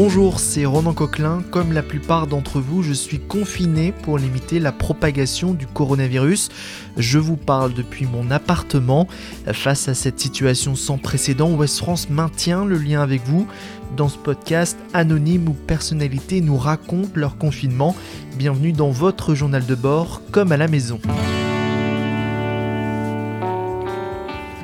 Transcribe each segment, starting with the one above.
Bonjour, c'est Ronan Coquelin. Comme la plupart d'entre vous, je suis confiné pour limiter la propagation du coronavirus. Je vous parle depuis mon appartement. Face à cette situation sans précédent, West France maintient le lien avec vous. Dans ce podcast, anonymes ou personnalités nous racontent leur confinement. Bienvenue dans votre journal de bord, comme à la maison.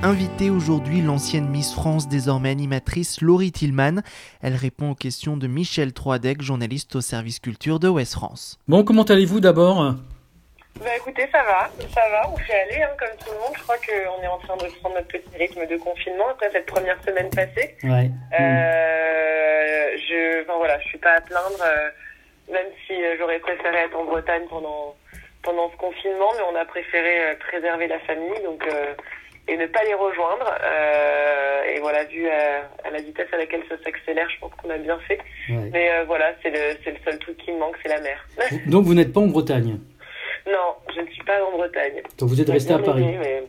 Invitée aujourd'hui l'ancienne Miss France, désormais animatrice Laurie Tillman. Elle répond aux questions de Michel Troidec, journaliste au service culture de Ouest France. Bon, comment allez-vous d'abord? Bah écoutez, ça va, ça va, on fait aller hein, comme tout le monde. Je crois qu'on est en train de prendre notre petit rythme de confinement après cette première semaine passée. Ouais. Euh, je, enfin voilà, je suis pas à plaindre, euh, même si euh, j'aurais préféré être en Bretagne pendant pendant ce confinement, mais on a préféré euh, préserver la famille, donc euh, et ne pas les rejoindre. Euh, et voilà, vu à, à, la vitesse à laquelle ça s'accélère, je pense qu'on a bien fait. Ouais. Mais euh, voilà, c'est le, le seul truc qui me manque, c'est la mer. Donc vous n'êtes pas en Bretagne? Non, je ne suis pas en Bretagne. Donc vous êtes resté à Paris mais-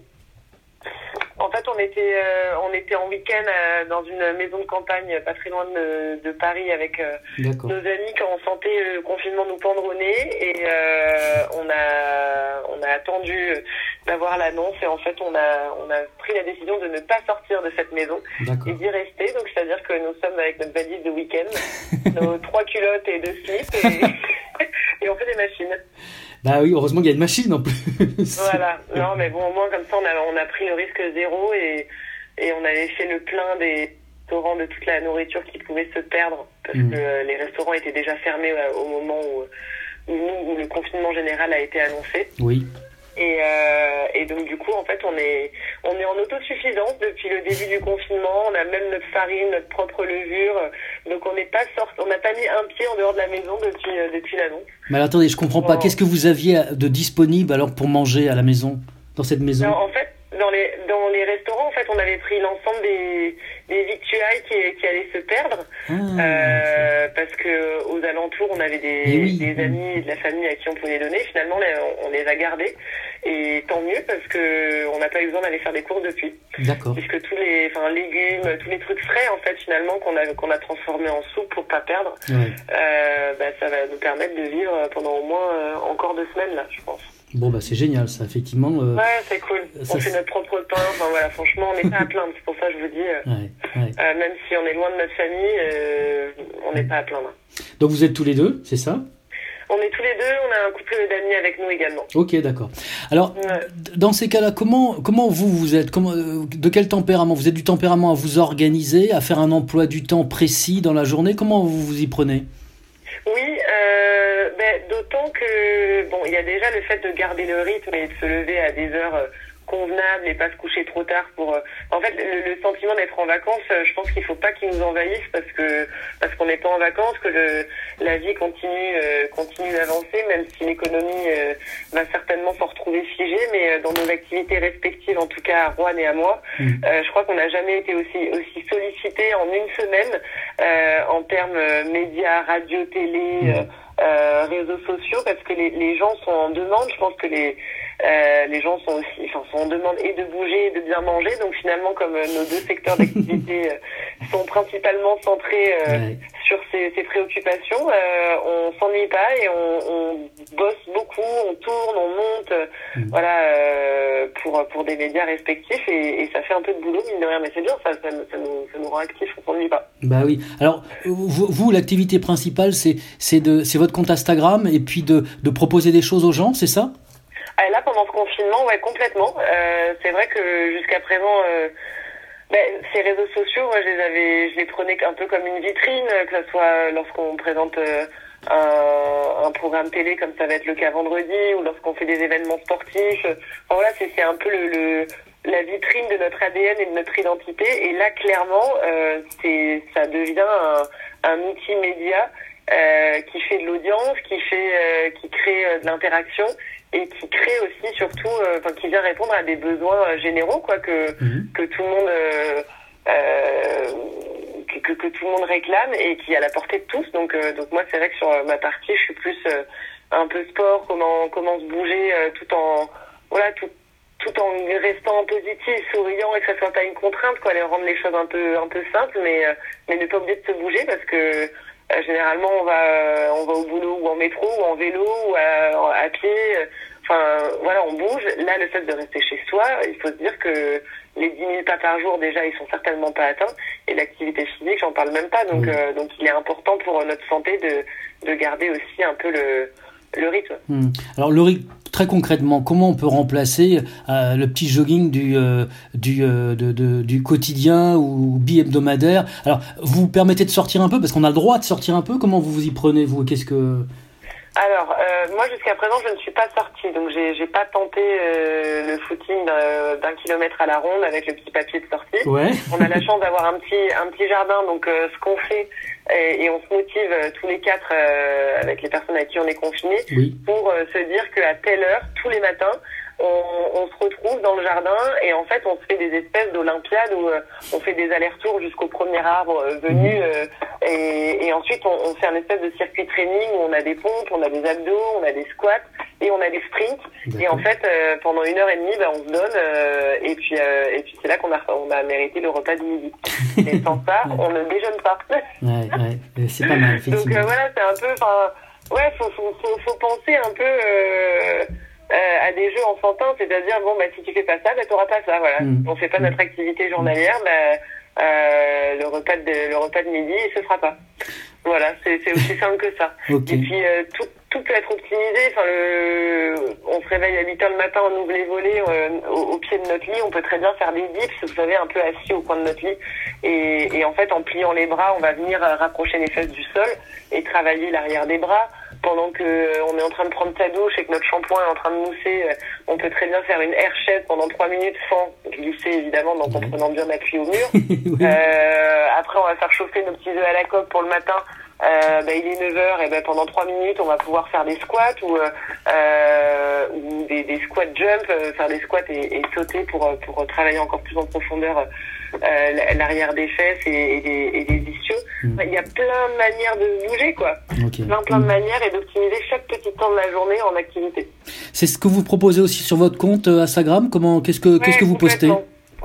En fait, on était, euh, on était en week-end euh, dans une maison de campagne pas très loin de, de Paris avec euh, nos amis quand on sentait le confinement nous pendre au nez et on a on a attendu d'avoir l'annonce et en fait on a on a pris la décision de ne pas sortir de cette maison et d'y rester donc c'est à dire que nous sommes avec notre valise de week-end nos trois culottes et deux slips et, et on fait des machines Bah oui, heureusement qu'il y a une machine en plus. voilà non mais bon au moins comme ça on a on a pris le risque zéro et et on avait fait le plein des restaurants de toute la nourriture qui pouvait se perdre parce Mhm. que euh, les restaurants étaient déjà fermés euh, au moment où, où, où le confinement général a été annoncé Oui. Et, donc du coup en fait on est on est en autosuffisance depuis le début du confinement on a même notre farine notre propre levure donc on n'est pas sorti on n'a pas mis un pied en dehors de la maison depuis euh, depuis l'annonce Mais attendez, je comprends pas. Qu'est-ce que vous aviez de disponible alors pour manger à la maison Dans cette maison? Non, en fait, dans les, dans les restaurants, en fait, on avait pris l'ensemble des, des victuailles qui, qui allaient se perdre. Ah, Euh, parce que aux alentours, on avait des, oui. des amis et de la famille à qui on pouvait donner. Finalement, on les a gardés. Et tant mieux, parce que on n'a pas eu besoin d'aller faire des courses depuis. D'accord. Puisque tous les enfin, légumes, tous les trucs frais, en fait, finalement, qu'on a, qu'on a transformés en soupe pour pas perdre, Ouais. euh, bah, ça va nous permettre de vivre pendant au moins euh, encore deux semaines, là, je pense. Bon, bah c'est génial ça, effectivement. euh, Ouais, c'est cool. Ça, on fait notre propre pain. Enfin voilà, franchement, on n'est pas à plaindre. C'est pour ça que je vous dis, euh, ouais, ouais. euh, même si on est loin de notre famille, on n'est pas à plaindre. Donc vous êtes tous les deux, c'est ça? On est tous les deux. On a un couple d'amis avec nous également. Ok, d'accord. Alors, Ouais. dans ces cas-là, comment, comment vous, vous êtes comment, euh, De quel tempérament Vous êtes du tempérament à vous organiser, à faire un emploi du temps précis dans la journée Comment vous vous y prenez? Oui, euh, ben, d'autant que bon, il y a déjà le fait de garder le rythme et de se lever à des heures euh, convenables et pas se coucher trop tard pour. euh, En fait, le, le sentiment d'être en vacances, euh, je pense qu'il faut pas qu'il nous envahisse parce que parce qu'on n'est pas en vacances, que le, la vie continue euh, continue d'avancer, même si l'économie euh, va certainement s'en retrouver figée, mais euh, dans nos activités respectives, en tout cas à Rouen et à moi, Mhm. euh, je crois qu'on n'a jamais été aussi aussi sollicité en une semaine euh, en termes médias, radio, télé, euh, réseaux sociaux, parce que les, les gens sont en demande. Je pense que les euh, les gens sont aussi, enfin, sont en demande et de bouger et de bien manger. Donc finalement, comme euh, nos deux secteurs d'activité euh, sont principalement centrés euh, Ouais. sur ces, ces préoccupations, euh, on s'ennuie pas et on, on bosse beaucoup, on tourne, on monte, Mhm. voilà, euh, pour pour des médias respectifs et, et ça fait un peu de boulot mine de rien, mais c'est bien, ça, ça, nous- ça nous ça nous rend actifs, on s'ennuie pas. Bah oui. Alors, vous, vous, l'activité principale, c'est c'est de c'est votre compte Instagram et puis de, de proposer des choses aux gens, c'est ça? Là, pendant ce confinement, ouais, complètement. Euh, c'est vrai que jusqu'à présent, euh, ben, ces réseaux sociaux, moi, je les avais, je les prenais un peu comme une vitrine, euh, que ce soit lorsqu'on présente euh, un, un programme télé, comme ça va être le cas vendredi, ou lorsqu'on fait des événements sportifs. Voilà, c'est c'est un peu le, le la vitrine de notre ADN et de notre identité. Et là, clairement, euh, c'est ça devient un, un outil média euh, qui fait de l'audience, qui fait, euh, qui crée euh, de l'interaction et qui crée aussi surtout, euh, enfin qui vient répondre à des besoins euh, généraux, quoi, que Mhm. que tout le monde euh, euh, que, que, tout le monde réclame et qui est à la portée de tous. Donc euh, donc moi c'est vrai que sur ma partie je suis plus euh, un peu sport, comment comment se bouger euh, tout en voilà tout tout en restant positif, souriant et que ça soit pas une contrainte quoi, aller rendre les choses un peu un peu simples mais euh, mais ne pas oublier de se bouger parce que généralement, on va, on va au boulot ou en métro ou en vélo ou à, à pied. Enfin, voilà, on bouge. Là, le fait de rester chez soi, il faut se dire que les 10 000 pas par jour, déjà, ils sont certainement pas atteints. Et l'activité physique, j'en parle même pas. Donc, euh, donc, il est important pour notre santé de, de garder aussi un peu le, le rythme. Hmm. Alors, le rythme, très concrètement, comment on peut remplacer euh, le petit jogging du, euh, du, de, de, du quotidien ou bi-hebdomadaire? Alors, vous, vous permettez de sortir un peu parce qu'on a le droit de sortir un peu. Comment vous vous y prenez, vous? Qu'est-ce que alors, euh, moi jusqu'à présent, je ne suis pas sortie, donc j'ai j'ai pas tenté euh, le footing d'un kilomètre à la ronde avec le petit papier de sortie. Ouais. On a la chance d'avoir un petit un petit jardin, donc euh, ce qu'on fait et, on se motive tous les quatre avec les personnes à qui on est confiné pour se dire qu'à telle heure, tous les matins, on, on, se retrouve dans le jardin et en fait on se fait des espèces d'olympiades où euh, on fait des allers-retours jusqu'au premier arbre euh, venu mhm. euh, et, et, ensuite on, on, fait un espèce de circuit training où on a des pompes, on a des abdos, on a des squats et on a des sprints et en fait pendant une heure et demie ben, on se donne et puis et puis c'est là qu'on a on a mérité le repas du midi et sans ça on ne déjeune pas ouais, ouais. c'est pas mal donc voilà c'est un peu ouais faut, faut, faut, faut penser un peu euh, à des jeux enfantins, c'est-à-dire bon bah si tu fais pas ça, bah t'auras pas ça, voilà. Mm. On fait pas notre activité journalière, bah euh, le repas de le repas de midi il se fera pas. Voilà, c'est aussi simple que ça. Et puis euh, tout tout peut être optimisé. Enfin, le, on se réveille à 8 heures le matin, on ouvre les volets euh, au, pied de notre lit. On peut très bien faire des dips, vous savez, un peu assis au coin de notre lit. Et, et en fait, en pliant les bras, on va venir rapprocher les fesses du sol et travailler l'arrière des bras pendant que euh, on est en train de prendre sa douche et que notre shampoing est en train de mousser, euh, on peut très bien faire une air chaise pendant trois minutes sans glisser évidemment, donc en prenant bien appui au mur. euh, après, on va faire chauffer nos petits œufs à la coque pour le matin. Euh, bah, il est 9h et ben pendant 3 minutes on va pouvoir faire des squats ou, euh, ou des, des squats jump, faire des squats et, et, sauter pour, pour travailler encore plus en profondeur euh, l'arrière des fesses et, des, et des ischios. Mm. Il y a plein de manières de bouger, quoi. Plein, plein de mm. manières et d'optimiser chaque petit temps de la journée en activité. C'est ce que vous proposez aussi sur votre compte euh, Instagram? Comment Qu'est-ce que qu'est-ce que vous postez?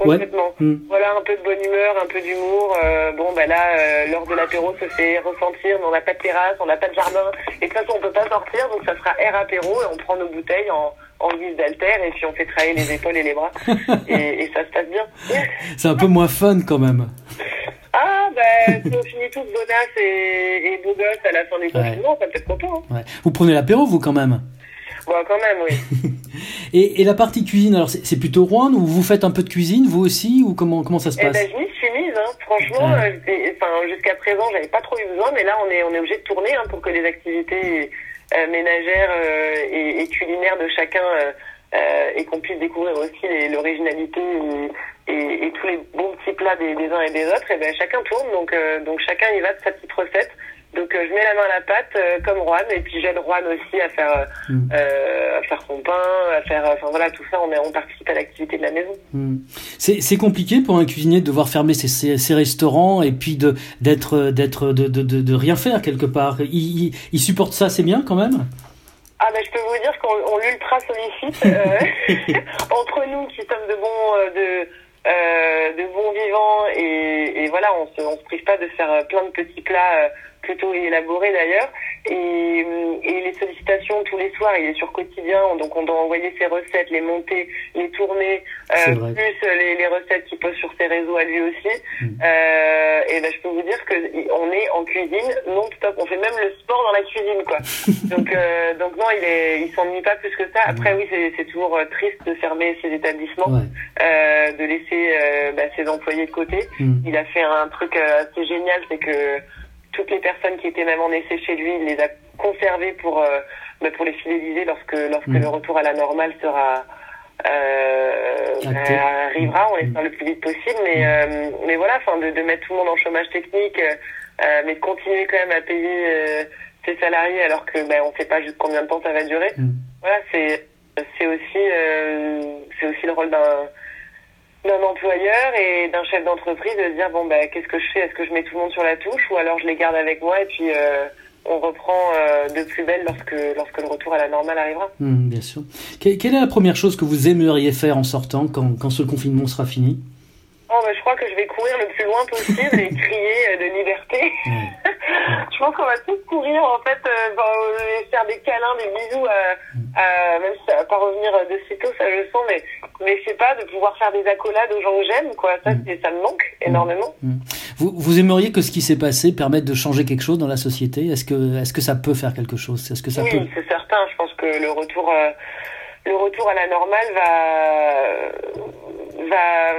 Complètement. Mm. Voilà, un peu de bonne humeur, un peu d'humour. Euh, bon, bah là, euh, lors de l'apéro, ça fait ressentir, mais on n'a pas de terrasse, on n'a pas de jardin. Et de toute façon, on peut pas sortir, donc ça sera air apéro et on prend nos bouteilles en, en guise d'alter et puis on fait travailler les épaules et les bras. et, et ça se passe bien. C'est un peu moins fun quand même. Ah, ben, si on finit tous bonasses et, et beaux gosses à la fin du confinement, ça peut être content. Hein. Ouais. Vous prenez l'apéro, vous, quand même? Bon, quand même, oui. et, et, la partie cuisine, alors c'est plutôt Rouen ou vous faites un peu de cuisine, vous aussi, ou comment, comment ça se passe eh ben, Je m'y suis mise, hein. franchement. Euh, jusqu'à présent, j'avais pas trop eu besoin, mais là, on est, on est obligé de tourner hein, pour que les activités euh, ménagères euh, et, et, culinaires de chacun et qu'on puisse découvrir aussi l'originalité et, et, et, tous les bons petits plats des, des uns et des autres. Et ben chacun tourne, donc donc chacun y va de sa petite recette. Donc euh, je mets la main à la pâte euh, comme Juan et puis j'aide Juan aussi à faire mm. euh, à faire son pain, à faire enfin voilà tout ça on est on participe à l'activité de la maison. Mm. C'est c'est compliqué pour un cuisinier de devoir fermer ses, ses, ses restaurants et puis de d'être d'être de, de, de, de, rien faire quelque part. Il, il, il supporte ça c'est bien quand même? Ah ben je peux vous dire qu'on l'ultra sollicite euh, entre nous qui sommes de bons de euh, de bons voilà on se on se prive pas de faire plein de petits plats plutôt élaboré d'ailleurs. Et, et, les sollicitations tous les soirs, il est sur quotidien, donc on doit envoyer ses recettes, les monter, les tourner, euh, plus les, les, recettes qu'il pose sur ses réseaux à lui aussi. Mm. Euh, et ben je peux vous dire que on est en cuisine non stop, on fait même le sport dans la cuisine quoi. donc euh, donc non, il est, il s'ennuie pas plus que ça. Après oui, c'est toujours euh, triste de fermer ses établissements, euh, de laisser euh, bah, ses employés de côté. Mm. Il a fait un truc assez génial, c'est que toutes les personnes qui étaient même en essai chez lui, il les a conservées pour, euh, bah, pour les fidéliser lorsque, lorsque mm. le retour à la normale sera, euh, arrivera, on l'espère le plus vite possible. Mais, mm. euh, mais voilà, enfin, de, de, mettre tout le monde en chômage technique, euh, mais de continuer quand même à payer euh, ses salariés alors que ben, on ne sait pas jusqu'à combien de temps ça va durer. Mm. Voilà, c'est c'est aussi c'est aussi le rôle d'un employeur et d'un chef d'entreprise de dire bon ben qu'est-ce que je fais? Est-ce que je mets tout le monde sur la touche ou alors je les garde avec moi et puis euh, on reprend euh, de plus belle lorsque lorsque le retour à la normale arrivera? Mmh, bien sûr. quelle est la première chose que vous aimeriez faire en sortant quand, quand ce confinement sera fini? Oh, bah, je crois que je vais courir le plus loin possible et crier euh, de liberté. je pense qu'on va tous courir, en fait, euh, bah, euh, faire des câlins, des bisous, à, même si ça va pas revenir de sitôt, ça je le sens, mais, mais je sais pas, de pouvoir faire des accolades aux gens que j'aime, quoi, ça, Mm. ça me manque énormément. Vous, vous aimeriez que ce qui s'est passé permette de changer quelque chose dans la société? Est-ce que, est-ce que ça peut faire quelque chose? Est-ce que ça peut Oui, c'est certain. Je pense que le retour, euh, le retour à la normale va, va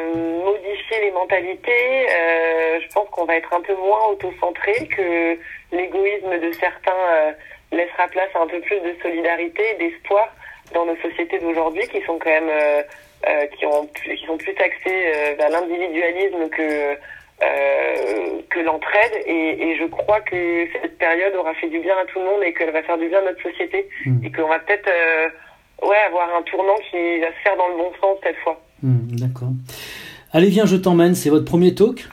modifier les mentalités. Euh, je pense qu'on va être un peu moins auto-centré, que l'égoïsme de certains euh, laissera place à un peu plus de solidarité, d'espoir dans nos sociétés d'aujourd'hui, qui sont quand même, euh, euh, qui ont, plus- qui sont plus axées euh, vers l'individualisme que euh, que l'entraide et, et je crois que cette période aura fait du bien à tout le monde et qu'elle va faire du bien à notre société Mm. et qu'on va peut-être euh, ouais avoir un tournant qui va se faire dans le bon sens cette fois. Hmm, D'accord. Allez, viens, je t'emmène. C'est votre premier talk?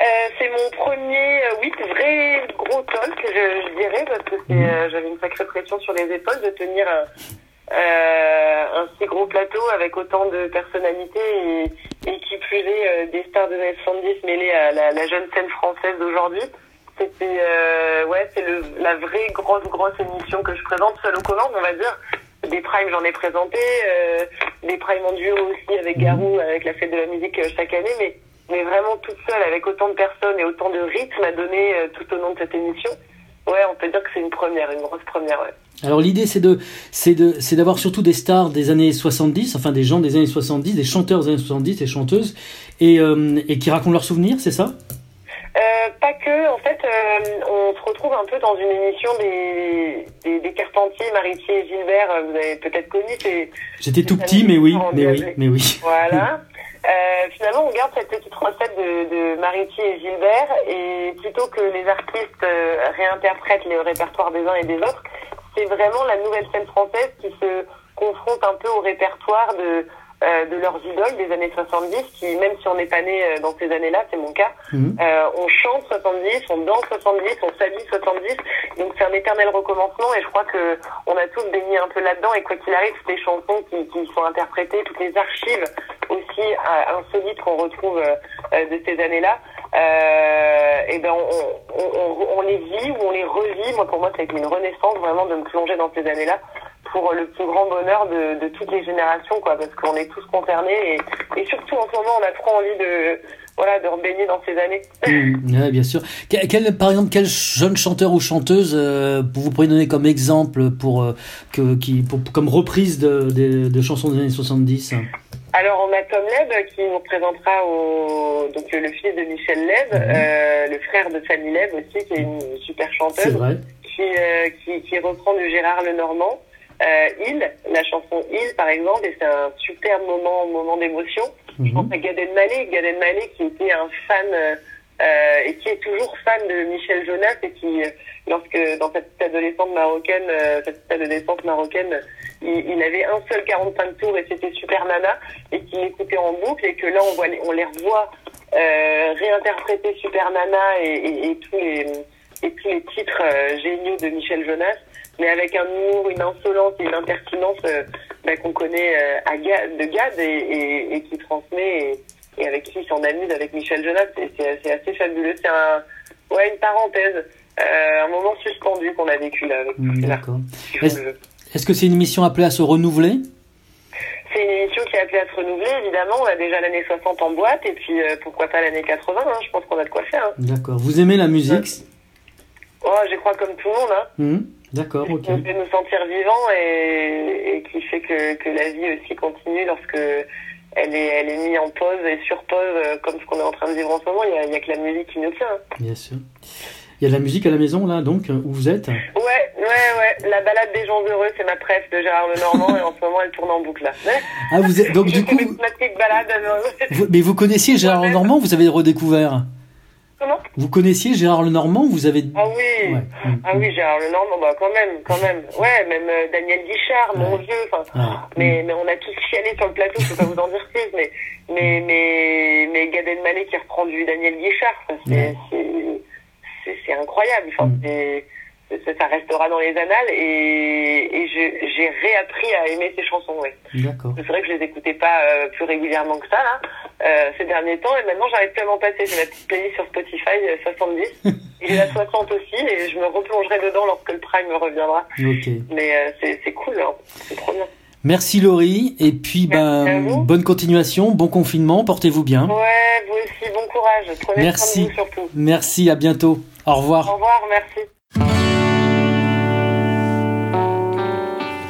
Euh, c'est mon premier, euh, oui, vrai gros talk, je, je dirais, parce que c'est, euh, j'avais une sacrée pression sur les épaules de tenir un, euh, un si gros plateau avec autant de personnalités et, et qui plus est euh, des stars des années 70 mêlées à la, la jeune scène française d'aujourd'hui. C'était, euh, ouais, c'est la vraie grosse, grosse émission que je présente seule aux commandes, on va dire. Des primes, j'en ai présenté, euh, des primes en duo aussi avec Garou, avec la fête de la musique euh, chaque année, mais mais vraiment toute seule avec autant de personnes et autant de rythme à donner euh, tout au long de cette émission. Ouais, on peut dire que c'est une première, une grosse première, ouais. Alors l'idée c'est de c'est de c'est d'avoir surtout des stars des années 70, enfin des gens des années 70, des chanteurs des années 70, des chanteuses et euh, et qui racontent leurs souvenirs, c'est ça? Euh, pas que, en fait, euh, retrouve un peu dans une émission des, des, des Carpentiers, Maritier et Gilbert, euh, vous avez peut-être connu, J'étais tout petit mais oui, mais oui, mais oui. Voilà. Euh, finalement, on garde cette petite recette de, de Maritier et Gilbert, et plutôt que les artistes euh, réinterprètent les répertoires des uns et des autres, c'est vraiment la nouvelle scène française qui se confronte un peu au répertoire de, euh, de leurs idoles des années 70, qui, même si on n'est pas né euh, dans ces années-là, c'est mon cas, Mhm. euh, on chante 70, on danse 70, on s'habille 70, donc c'est un éternel recommencement et je crois que on a tous baigné un peu là-dedans et quoi qu'il arrive, toutes les chansons qui, qui sont interprétées, toutes les archives aussi euh, insolites qu'on retrouve euh, de ces années-là, euh, et ben on, on, on, on les vit ou on les revit. Moi pour moi ça a été une renaissance vraiment de me plonger dans ces années-là pour le plus grand bonheur de, de toutes les générations quoi parce qu'on est tous concernés et, et surtout en ce moment on a trop envie de voilà de rebaigner dans ces années. Mhm. Ouais, bien sûr. Quel, quel- par exemple, quel jeune chanteur ou chanteuse euh, vous pourriez donner comme exemple pour euh, que qui pour, comme reprise de, de, de chansons des années 70 Alors on a Tom Leb qui nous représentera au donc le fils de Michel Leb, Mhm. euh, le frère de Fanny Leb aussi qui est une super chanteuse vrai. qui, qui qui reprend du Gérard Lenormand. Euh, Il, la chanson Il par exemple, et c'est un super moment moment d'émotion. Je pense Mhm. à Gad Elmaleh, Gad Elmaleh qui était un fan euh, euh, et qui est toujours fan de Michel Jonas et qui, euh, lorsque dans cette petite adolescente marocaine, euh, cette petite adolescente marocaine, il, il avait un seul 45 tours et c'était Super Nana et qu'il l'écoutait en boucle et que là on voit les- on les revoit euh, réinterpréter Super Nana et, et, et tous les et tous les titres euh, géniaux de Michel Jonas, mais avec un humour, une insolence et une impertinence euh, bah, qu'on connaît euh, à Ga- de Gad et, et, et qui transmet et, et avec qui il s'en amuse avec Michel Jonas. C'est assez fabuleux. C'est un, ouais, une parenthèse, un moment suspendu qu'on a vécu là avec ces D'accord. Est-ce- que c'est une émission appelée à se renouveler? C'est une émission qui est appelée à se renouveler, évidemment. On a déjà l'année 60 en boîte, et puis pourquoi pas l'année 80, hein. je pense qu'on a de quoi faire. Hein. D'accord. Vous aimez la musique? Oh, je crois comme tout le monde, hein. Mhm. D'accord, ok. qui nous sentir vivants et, et qui fait que, que la vie aussi continue lorsque elle est, elle est mise en pause et sur pause, euh, comme ce qu'on est en train de vivre en ce moment. Il n'y a, que la musique qui nous tient. hein. Bien sûr. Il y a de la musique à la maison, là, donc, où vous êtes? Ouais, ouais, ouais. La balade des gens heureux, c'est ma préf de Gérard Lenormand et en ce moment, elle tourne en boucle là. Ah, vous êtes, donc, du coup, ma petite balade. euh, vous- mais vous connaissiez Gérard. Lenormand, vous avez redécouvert? Comment? Vous connaissiez Gérard Lenormand, vous avez... Ah oui. Ouais. Ah oui, Gérard Lenormand, bah quand même, quand même. Ouais, même euh, Daniel Guichard, mon Ouais. Enfin, Ah, Mais, mais on a tous chialé sur le plateau, je peux pas vous en dire plus, mais, mais, mais, mais Gad Elmaleh qui reprend du Daniel Guichard, Ouais. c'est, c'est incroyable. Enfin, Mm. Ça restera dans les annales et, j'ai réappris à aimer ces chansons. D'accord. C'est vrai que je les écoutais pas euh, plus régulièrement que ça, là. euh, ces derniers temps et maintenant j'arrive plus à m'en passer. J'ai ma petite playlist sur Spotify 70 euh, et j'ai la 60 aussi et je me replongerai dedans lorsque le Prime me reviendra. Mais euh, c'est cool, hein. c'est trop bien. Merci Laurie et puis ben bonne continuation, bon confinement, portez-vous bien. Ouais, vous aussi, bon courage. Prenez merci. soin de vous surtout. Merci, à bientôt. Au revoir. Au revoir, merci.